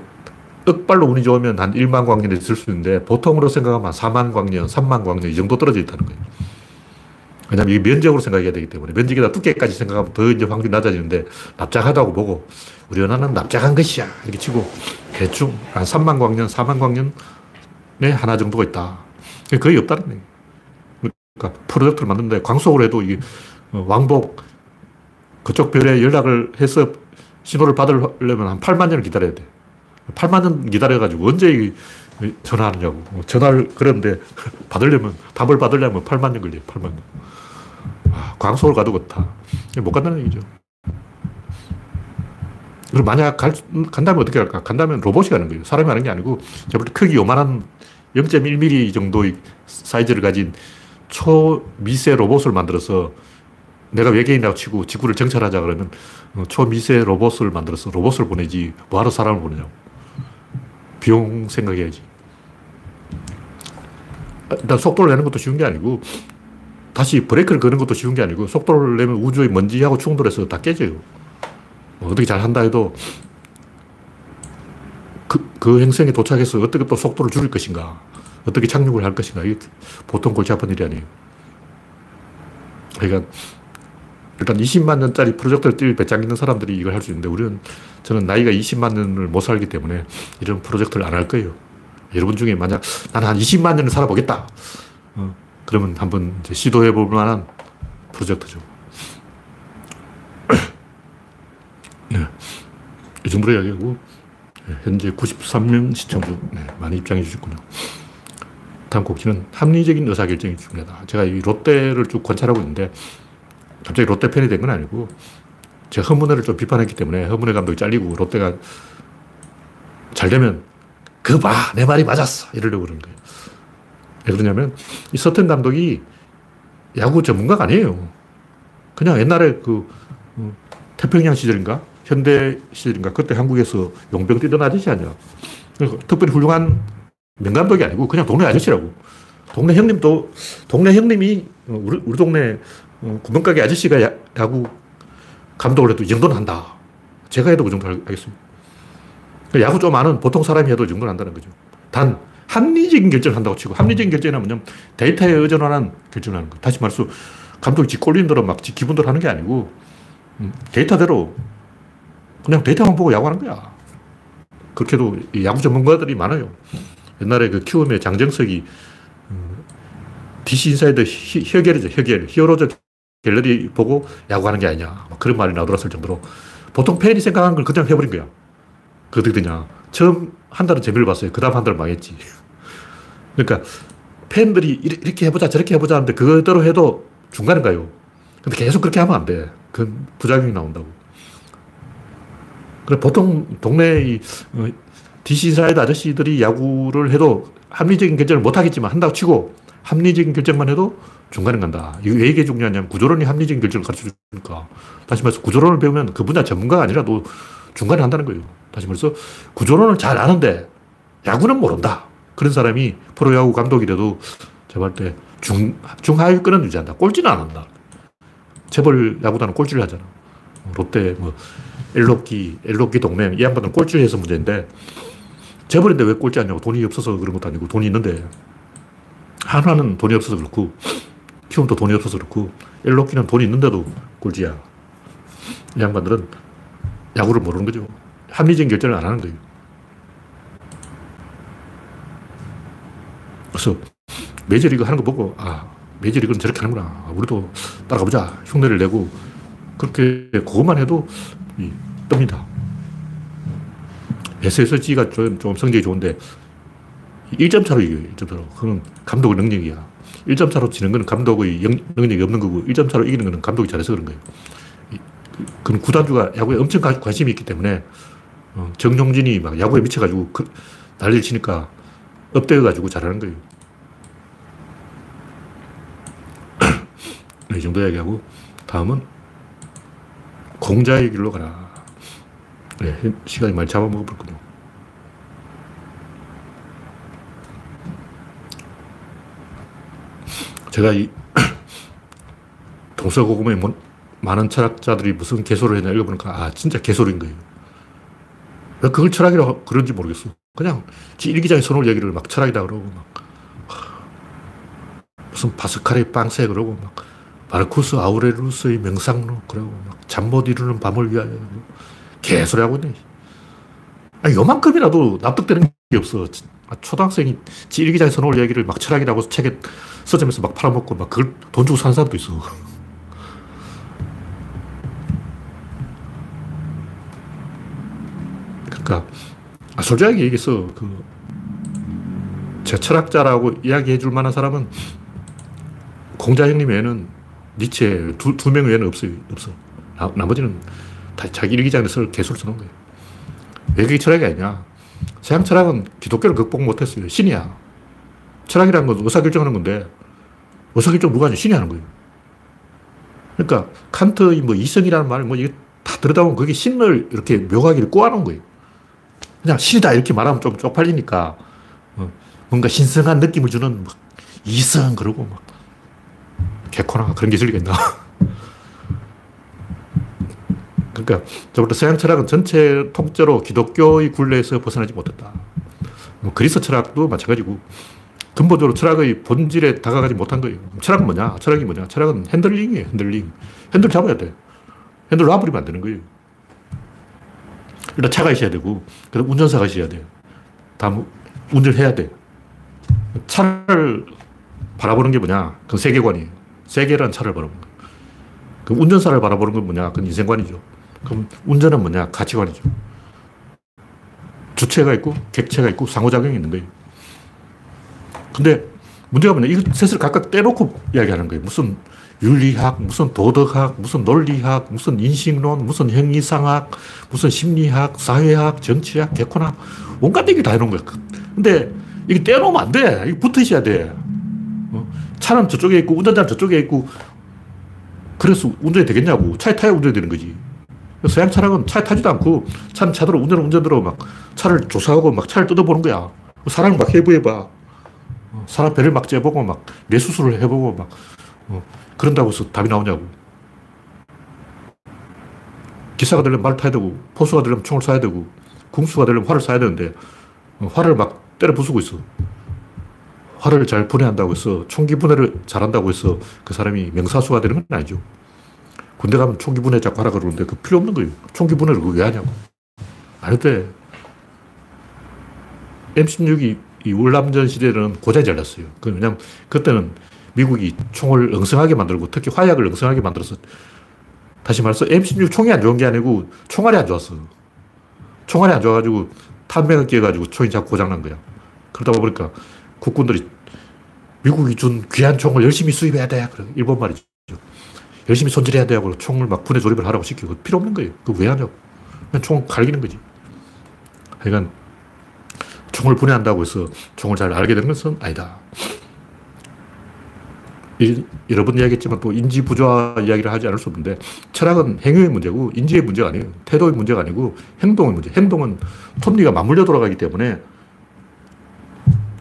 억발로 운이 좋으면 한 1만 광년에 있을 수 있는데 보통으로 생각하면 4만 광년, 3만 광년 이 정도 떨어져 있다는 거예요. 왜냐하면 이게 면적으로 생각해야 되기 때문에 면적이다 두께까지 생각하면 더 이제 확률이 낮아지는데 납작하다고 보고 우리 은하는 납작한 것이야 이렇게 치고 대충 한 3만 광년, 4만 광년에 하나 정도가 있다. 거의 없다는 거예요. 그러니까 프로젝트를 만드는데 광속으로 해도 이게 어, 왕복 그쪽 별에 연락을 해서 신호를 받으려면 한 8만 년을 기다려야 돼. 8만 년 기다려가지고 언제 전화하느냐고. 뭐 전화를 그랬는데 받으려면, 답을 받으려면 8만 년 걸려요. 8만 년. 아, 광소를 가도 그렇다. 못 간다는 얘기죠. 그럼 만약 갈, 간다면 어떻게 할까? 간다면 로봇이 가는 거예요. 사람이 가는 게 아니고, 제가 크기 요만한 0.1mm 정도의 사이즈를 가진 초미세 로봇을 만들어서 내가 외계인이라고 치고 지구를 정찰하자 그러면 어, 초미세 로봇을 만들어서 로봇을 보내지 뭐하러 사람을 보내냐고. 비용 생각해야지. 일단 속도를 내는 것도 쉬운 게 아니고 다시 브레이크를 거는 것도 쉬운 게 아니고 속도를 내면 우주의 먼지하고 충돌해서 다 깨져요. 뭐 어떻게 잘 한다 해도 그, 그 행성에 도착해서 어떻게 또 속도를 줄일 것인가. 어떻게 착륙을 할 것인가. 이게 보통 골치 아픈 일이 아니에요. 그러니까 일단 20만 년짜리 프로젝트를 뛸 배짱 있는 사람들이 이걸 할 수 있는데 우리는 저는 나이가 20만 년을 못 살기 때문에 이런 프로젝트를 안 할 거예요. 여러분 중에 만약 나는 한 20만 년을 살아보겠다. 어, 그러면 한번 시도해 볼 만한 프로젝트죠. 네. 이 정도로 이야기하고 네, 현재 93명 시청 중 네, 많이 입장해 주셨군요. 다음 곡지는 합리적인 의사결정이 중요하다. 제가 이 롯데를 쭉 관찰하고 있는데 갑자기 롯데 팬이 된 건 아니고 제가 허문회를 좀 비판했기 때문에 허문회 감독이 잘리고 롯데가 잘 되면 그 봐! 내 말이 맞았어! 이러려고 그러는 거예요. 왜 그러냐면 이 서튼 감독이 야구 전문가가 아니에요. 그냥 옛날에 그 어, 태평양 시절인가? 현대 시절인가? 그때 한국에서 용병 뛰던 아저씨 아니야. 특별히 훌륭한 명감독이 아니고 그냥 동네 아저씨라고. 동네 형님도, 동네 형님이 어, 우리, 우리 동네 어, 구멍가게 아저씨가 야, 야구 감독을 해도 이 정도는 한다. 제가 해도 그 정도 하겠습니다. 그러니까 야구 좀 아는 보통 사람이 해도 이 정도는 한다는 거죠. 단, 합리적인 결정을 한다고 치고, 합리적인 결정은 뭐냐면 데이터에 의존하는 결정을 하는 거. 다시 말해서 감독이 지 꼴린 대로 막 지 기분대로 하는 게 아니고, 음, 데이터대로 그냥 데이터만 보고 야구하는 거야. 그렇게도 야구 전문가들이 많아요. 옛날에 그 키움의 장정석이 음, DC 인사이드 히갤이죠, 히갤. 히어로즈 갤러리 보고 야구하는 게 아니냐. 그런 말이 나돌았을 정도로 보통 팬이 생각하는 걸 그냥 해버린 거야. 그 어떻게 되냐. 처음 한 달은 재미를 봤어요. 그 다음 한 달은 망했지. 그러니까 팬들이 이렇게 해보자 저렇게 해보자 하는데 그대로 해도 중간에 가요. 근데 계속 그렇게 하면 안 돼. 그건 부작용이 나온다고. 그래 보통 동네 이 DC 사이드 아저씨들이 야구를 해도 합리적인 결정을 못 하겠지만 한다고 치고 합리적인 결정만 해도 중간에 간다. 이게 왜 이게 중요하냐면 구조론이 합리적인 결정을 가르쳐 주니까. 다시 말해서 구조론을 배우면 그 분야 전문가가 아니라도 중간에 한다는 거예요. 다시 말해서 구조론을 잘 아는데 야구는 모른다. 그런 사람이 프로야구 감독이 돼도 제가 때 중, 중하위권은 유지한다. 꼴찌는 안 한다. 재벌 야구단은 꼴찌를 하잖아. 롯데, 뭐, 엘로끼, 엘로끼 동맹, 이 양반은 꼴찌를 해서 문제인데, 재벌인데 왜 꼴찌 하냐고. 돈이 없어서 그런 것도 아니고, 돈이 있는데. 한화는 돈이 없어서 그렇고, 키움도 돈이 없어서 그렇고, 엘로끼는 돈이 있는데도 꼴찌야. 이 양반들은 야구를 모르는 거죠. 합리적인 결정을 안 하는 거예요. 그래서 메이저리그 하는 거 보고, 아, 메이저리그는 저렇게 하는구나. 아, 우리도 따라가보자. 흉내를 내고, 그렇게 그것만 해도 뜹니다. SSG가 좀, 좀 성적이 좋은데, 1점 차로 이겨요, 1점 차로. 그건 감독의 능력이야. 1점 차로 지는 건 감독의 영, 능력이 없는 거고, 1점 차로 이기는 건 감독이 잘해서 그런 거예요. 그럼 구단주가 야구에 엄청 관심이 있기 때문에 어, 정용진이 막 야구에 미쳐가지고 그, 난리를 치니까 업되어가지고 잘하는 거예요. 이 정도 이야기하고 다음은 공자의 길로 가라. 네, 시간이 많이 잡아먹어버렸군요. 제가 이 동서고금의 많은 철학자들이 무슨 개소를 했냐 읽어보니까 아 진짜 개소리인 거예요. 왜 그걸 철학이라고 그런지 모르겠어. 그냥 지 일기장에 써놓을 얘기를 막 철학이다 그러고 막 무슨 파스칼의 빵세 그러고 막 마르쿠스 아우레루스의 명상록 그러고 막 잠 못 이루는 밤을 위하여 개소리 하고 있네. 아 요만큼이라도 납득되는 게 없어. 아, 초등학생이 지 일기장에 써놓을 얘기를 막 철학이라고 책에 써주면서 막 팔아먹고 막 그걸 돈 주고 사는 사람도 있어. 그러니까 아, 솔직하게 얘기해서 그 제가 철학자라고 이야기해 줄 만한 사람은 공자 형님 외에는 니체 두, 두 명 외에는 없어요. 없어. 나, 나머지는 다 자기 일기장에 서 개수를 쓰는 거예요. 왜 그게 철학이 아니냐. 서양 철학은 기독교를 극복 못했어요. 신이야. 철학이라는 건 의사결정하는 건데, 의사결정 누가 하냐? 신이 하는 거예요. 그러니까, 칸트의 뭐 이성이라는 말, 뭐 이게 다 들여다보면 그게 신을 이렇게 묘하게 꼬아놓은 거예요. 그냥 신이다 이렇게 말하면 좀 쪽팔리니까, 어, 뭔가 신성한 느낌을 주는 막 이성 그러고 막, 개코나 그런 기술이 있나. 그러니까 저부터 서양 철학은 전체 통째로 기독교의 굴레에서 벗어나지 못했다. 뭐 그리스 철학도 마찬가지고 근본적으로 철학의 본질에 다가가지 못한 거예요. 철학은 뭐냐? 철학이 뭐냐? 철학은 핸들링이에요. 핸들링. 핸들 잡아야 돼. 핸들 놔버리면 안 되는 거예요. 일단 차가 있어야 되고, 그다음 운전사가 있어야 돼요. 다음 운전해야 돼. 차를 바라보는 게 뭐냐? 그건 세계관이에요. 세계라는 차를 바라보는 거예요. 그럼 운전사를 바라보는 건 뭐냐? 그건 인생관이죠. 그럼 운전은 뭐냐? 가치관이죠. 주체가 있고, 객체가 있고, 상호작용이 있는 거예요. 근데 문제가 뭐냐? 이 셋을 각각 떼놓고 이야기하는 거예요. 무슨 윤리학, 무슨 도덕학, 무슨 논리학, 무슨 인식론, 무슨 형이상학, 무슨 심리학, 사회학, 정치학, 개콘학, 온갖 얘기 다 해놓은 거야. 근데 이게 떼놓으면 안 돼. 이게 붙어 있어야 돼. 어? 차는 저쪽에 있고, 운전자는 저쪽에 있고, 그래서 운전이 되겠냐고. 차에 타야 운전이 되는 거지. 서양 차량은 차에 타지도 않고 차는 차대로 운전 운전대로 막 차를 조사하고 막 차를 뜯어보는 거야. 사람을 막 해부해봐. 어, 사람 배를 막 째보고 막 뇌수술을 해보고 막 어, 그런다고 해서 답이 나오냐고. 기사가 되려면 말 타야 되고 포수가 되려면 총을 쏴야 되고 궁수가 되려면 활을 쏴야 되는데 어, 활을 막 때려 부수고 있어. 활을 잘 분해한다고 해서 총기 분해를 잘한다고 해서 그 사람이 명사수가 되는 건 아니죠. 군대 가면 총기 분해 자꾸 하라 그러는데 그 필요 없는 거예요. 총기 분해를 왜 하냐고. 안 돼. M16이 이 월남전 시대는 고장이 잘 났어요. 그 왜냐면 그때는 미국이 총을 엉성하게 만들고 특히 화약을 엉성하게 만들어서 다시 말해서 M16 총이 안 좋은 게 아니고 총알이 안 좋았어. 총알이 안 좋아가지고 탄병을 끼어가지고 총이 자꾸 고장난 거야. 그러다 보니까 국군들이 미국이 준 귀한 총을 열심히 수입해야 돼. 그래. 일본 말이죠. 열심히 손질해야 돼. 하고 총을 막 분해 조립을 하라고 시키고. 필요 없는 거예요. 그왜 하냐고. 그냥 총 갈기는 거지. 하여간 총을 분해한다고 해서 총을 잘 알게 되는 것은 아니다. 이, 여러 번 이야기했지만 또 인지 부조화 이야기를 하지 않을 수 없는데 철학은 행위의 문제고 인지의 문제가 아니에요. 태도의 문제가 아니고 행동의 문제. 행동은 톱니가 맞물려 돌아가기 때문에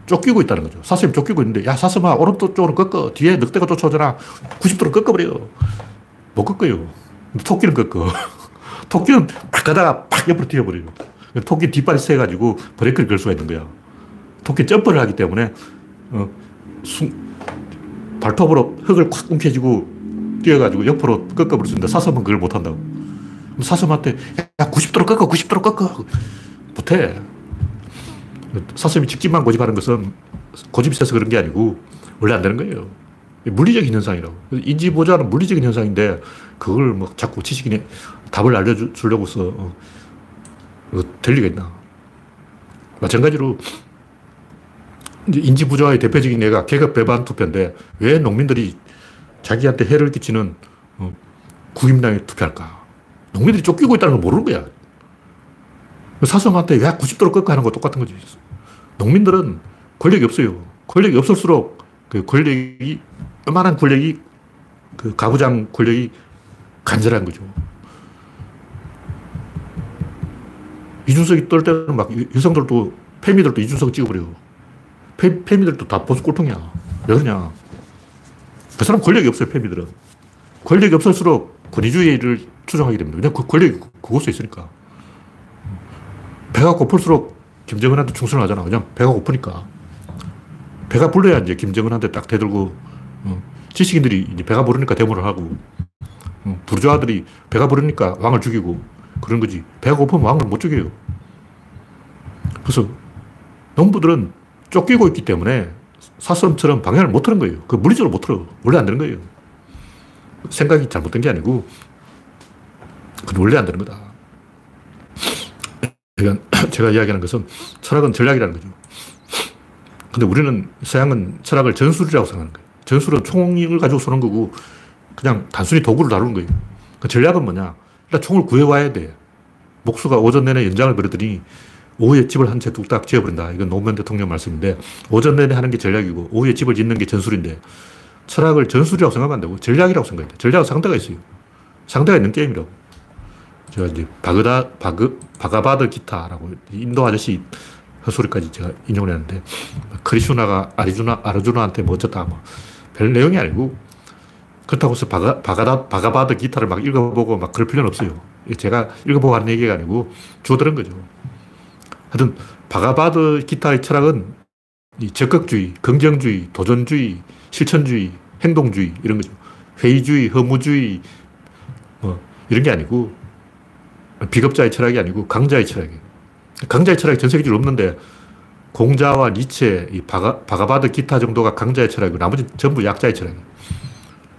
쫓기고 있다는 거죠. 사슴이 쫓기고 있는데 야 사슴아 오른쪽으로 꺾어. 뒤에 늑대가 쫓아오잖아. 90도로 꺾어버려. 못 꺾어요. 토끼는 꺾어. 토끼는 팍 가다가 팍 옆으로 뛰어버려요. 토끼 뒷발이 세가지고 브레이크를 걸 수가 있는 거야. 토끼 점프를 하기 때문에 어, 순, 발톱으로 흙을 콱 움켜쥐고 뛰어가지고 옆으로 꺾어버릴 수 있는데 사슴은 그걸 못한다고. 사슴한테 야 90도로 꺾어 90도로 꺾어 못해. 사슴이 직진만 고집하는 것은 고집이 세서 그런 게 아니고 원래 안 되는 거예요. 물리적인 현상이라고. 인지 보좌는 물리적인 현상인데 그걸 뭐 자꾸 지식인이 답을 알려주려고 해서 어, 될 리가 있나. 마찬가지로 인지 부조화의 대표적인 예가 계급 배반 투표인데 왜 농민들이 자기한테 해를 끼치는 어, 국임당에 투표할까? 농민들이 쫓기고 있다는 걸 모르는 거야. 사성한테 왜 90도로 꺾어 하는 거 똑같은 거지. 농민들은 권력이 없어요. 권력이 없을수록 그 권력이, 요만한 권력이 그 가부장 권력이 간절한 거죠. 이준석이 떨 때는 막 여성들도, 페미들도 이준석 찍어버려. 페, 페미들도 다 보수 꼴통이야. 왜 그러냐. 그 사람 권력이 없어요, 페미들은. 권력이 없을수록 권위주의를 추종하게 됩니다. 왜냐면 그 권력이 그곳에 있으니까. 배가 고플수록 김정은한테 충성을 하잖아. 그냥 배가 고프니까. 배가 불러야 이제 김정은한테 딱 대들고, 어, 지식인들이 이제 배가 부르니까 대모를 하고, 어, 부르주아들이 배가 부르니까 왕을 죽이고, 그런 거지. 배가 고프면 왕을 못 죽여요. 그래서 농부들은 쫓기고 있기 때문에 사슴처럼 방향을 못 틀은 거예요. 그 물리적으로 못 틀어. 원래 안 되는 거예요. 생각이 잘못된 게 아니고, 그건 원래 안 되는 거다. 그러니까 제가 이야기하는 것은 철학은 전략이라는 거죠. 근데 우리는 서양은 철학을 전술이라고 생각하는 거예요. 전술은 총을 가지고 쏘는 거고 그냥 단순히 도구를 다루는 거예요. 그 전략은 뭐냐? 일단 총을 구해와야 돼. 목수가 오전 내내 연장을 벌이더니 오후에 집을 한 채 뚝딱 지어버린다. 이건 노무현 대통령 말씀인데 오전 내내 하는 게 전략이고 오후에 집을 짓는 게 전술인데 철학을 전술이라고 생각하면 안 되고 전략이라고 생각해야 돼. 전략은 상대가 있어요. 상대가 있는 게임이라고. 제가 이제 바그다, 바그, 바가바드 기타라고 인도 아저씨 헛소리까지 제가 인용을 했는데 크리슈나가 아리주나, 아르주나한테 뭐 어쩌다 뭐 별 내용이 아니고 그렇다고 해서 바가, 바가다, 바가바드 기타를 막 읽어보고 막 그럴 필요는 없어요. 제가 읽어보고 하는 얘기가 아니고 주워들은 거죠. 하여튼 바가바드 기타의 철학은 이 적극주의, 긍정주의, 도전주의, 실천주의, 행동주의 이런 거죠. 회의주의, 허무주의 뭐 이런 게 아니고 비겁자의 철학이 아니고 강자의 철학이에요. 강자의 철학이 전 세계적으로 없는데 공자와 니체, 이 바가, 바가바드 기타 정도가 강자의 철학이고 나머지 전부 약자의 철학이에요.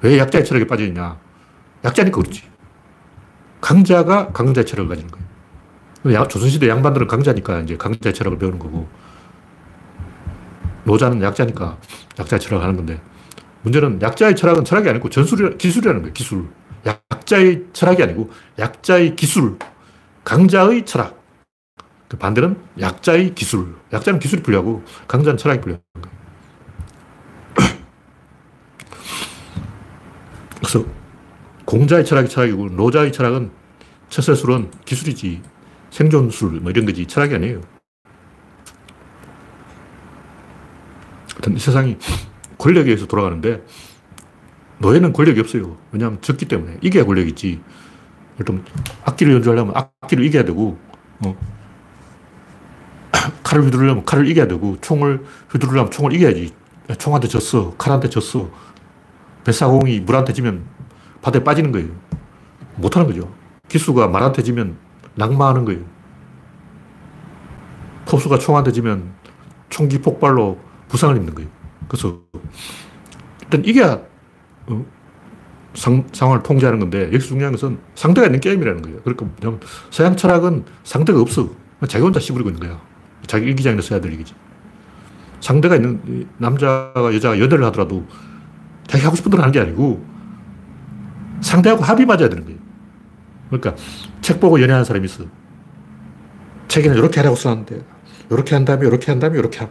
왜 약자의 철학에 빠져있냐? 약자니까 그렇지. 강자가 강자의 철학을 가지는 거예요. 조선시대 양반들은 강자니까 이제 강자의 철학을 배우는 거고 노자는 약자니까 약자의 철학을 하는 건데 문제는 약자의 철학은 철학이 아니고 전술이, 기술이라는 거예요. 기술. 약자의 철학이 아니고 약자의 기술. 강자의 철학. 그 반대는 약자의 기술. 약자는 기술이 불리하고 강자는 철학이 불리한 거예요. 그래서 공자의 철학이 철학이고 노자의 철학은 처세술은 기술이지 생존술 뭐 이런 거지 철학이 아니에요. 이 세상이 권력에 의해서 돌아가는데 노예는 권력이 없어요. 왜냐하면 적기 때문에. 이겨야 권력이 있지. 일단 악기를 연주하려면 악기를 이겨야 되고 어. 칼을 휘두르려면 칼을 이겨야 되고 총을 휘두르려면 총을 이겨야지. 총한테 졌어. 칼한테 졌어. 뱃사공이 물한테 지면 바다에 빠지는 거예요. 못하는 거죠. 기수가 말한테 지면 낙마하는 거예요. 포수가 총한테 지면 총기 폭발로 부상을 입는 거예요. 그래서 일단 이겨야 어, 상, 상황을 통제하는 건데 여기서 중요한 것은 상대가 있는 게임이라는 거예요. 그러니까 서양 철학은 상대가 없어. 자기 혼자 씹으리고 있는 거야. 자기 일기장에서 써야 될 얘기지. 상대가 있는 남자가 여자가 연애를 하더라도 자기 하고 싶은 대로 하는 게 아니고 상대하고 합의 맞아야 되는 거예요. 그러니까 책 보고 연애하는 사람이 있어. 책에는 이렇게 하라고 써놨는데 이렇게 한 다음에 이렇게 한 다음에 이렇게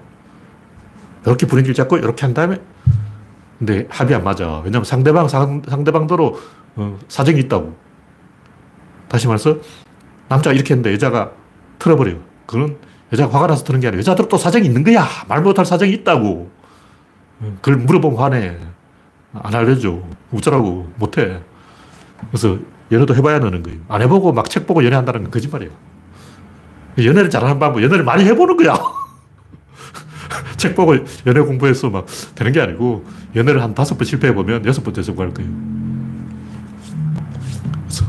이렇게 분위기를 잡고 이렇게 한 다음에 근데 합이 안 맞아. 왜냐면 상대방 상, 상대방대로 어, 사정이 있다고. 다시 말해서 남자가 이렇게 했는데 여자가 틀어버려요. 그건 여자가 화가 나서 트는 게 아니라 여자들 또 사정이 있는 거야. 말 못할 사정이 있다고. 그걸 물어보면 화내. 안 알려줘. 어쩌라고. 못해. 그래서 연애도 해봐야 느는 거예요. 안 해보고 막 책 보고 연애한다는 건 거짓말이에요. 연애를 잘하는 방법, 연애를 많이 해보는 거야. 책 보고 연애 공부해서 막 되는 게 아니고, 연애를 한 다섯 번 실패해보면 여섯 번째 성공할 거예요. 그래서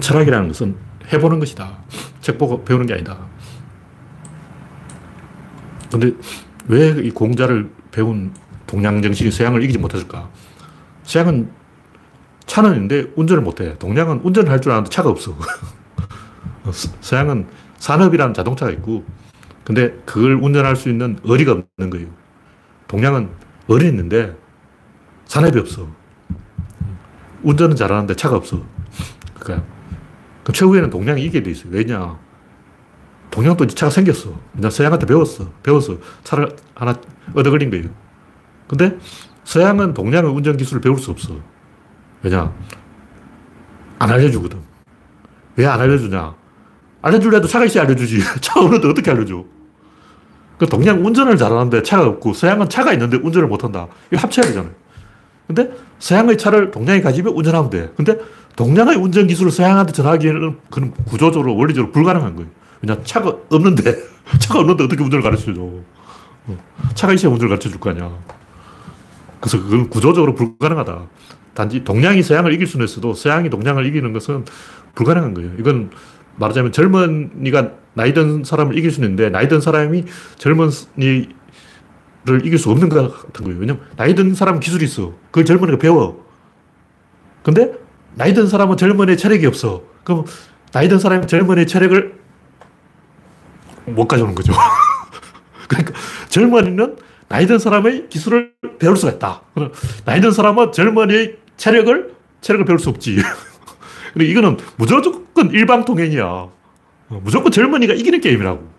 철학이라는 것은 해보는 것이다. 책 보고 배우는 게 아니다. 근데 왜 이 공자를 배운 동양 정신이 서양을 이기지 못했을까? 서양은 차는 있는데 운전을 못해. 동양은 운전을 할 줄 아는데 차가 없어. 서양은 산업이라는 자동차가 있고, 근데 그걸 운전할 수 있는 어리가 없는 거예요. 동양은 어리 있는데 산업이 없어. 운전은 잘하는데 차가 없어. 그러니까 그 최후에는 동양이 이기게 돼 있어요. 왜냐? 동양도 차가 생겼어. 그냥 서양한테 배웠어. 배워서 차를 하나 얻어 걸린 거예요. 근데 서양은 동양의 운전 기술을 배울 수 없어. 왜냐? 안 알려주거든. 왜 안 알려주냐? 알려줄래도 차가 있어야 알려주지. 차가 없는데 어떻게 알려줘? 그 동양 운전을 잘하는데 차가 없고 서양은 차가 있는데 운전을 못한다. 이거 합쳐야 되잖아요. 근데 서양의 차를 동양이 가지면 운전하면 돼. 근데 동양의 운전 기술을 서양한테 전하기에는 그는 구조적으로 원리적으로 불가능한 거예요. 왜냐 차가 없는데 차가 없는데 어떻게 운전을 가르쳐줘. 어. 차가 있어야 운전을 가르쳐 줄 거 아니야. 그래서 그건 구조적으로 불가능하다. 단지 동양이 서양을 이길 수는 있어도 서양이 동양을 이기는 것은 불가능한 거예요. 이건 말하자면 젊은이가 나이 든 사람을 이길 수는 있는데 나이 든 사람이 젊은이를 이길 수 없는 것 같은 거예요. 왜냐면 나이 든 사람은 기술이 있어. 그걸 젊은이가 배워. 근데 나이 든 사람은 젊은이의 체력이 없어. 그럼 나이 든 사람이 젊은이의 체력을 못 가져오는 거죠. 그러니까 젊은이는 나이 든 사람의 기술을 배울 수가 있다. 나이 든 사람은 젊은이의 체력을, 체력을 배울 수 없지. 이거는 무조건 일방통행이야. 무조건 젊은이가 이기는 게임이라고.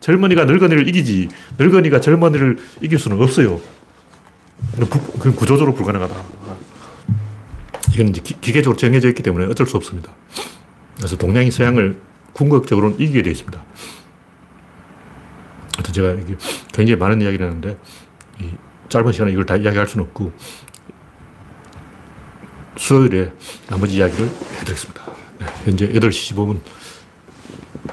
젊은이가 늙은이를 이기지, 늙은이가 젊은이를 이길 수는 없어요. 그건 구조적으로 불가능하다. 이건 이제 기, 계적으로 정해져 있기 때문에 어쩔 수 없습니다. 그래서 동양이 서양을 궁극적으로는 이기게 되어 있습니다. 하여튼 제가 굉장히 많은 이야기를 했는데, 짧은 시간에 이걸 다 이야기할 수는 없고, 수요일에 나머지 이야기를 해드리겠습니다. 네, 현재 8시 15분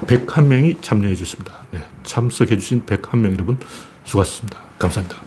101명이 참여해 주셨습니다. 네, 참석해 주신 101명 여러분 수고하셨습니다. 감사합니다.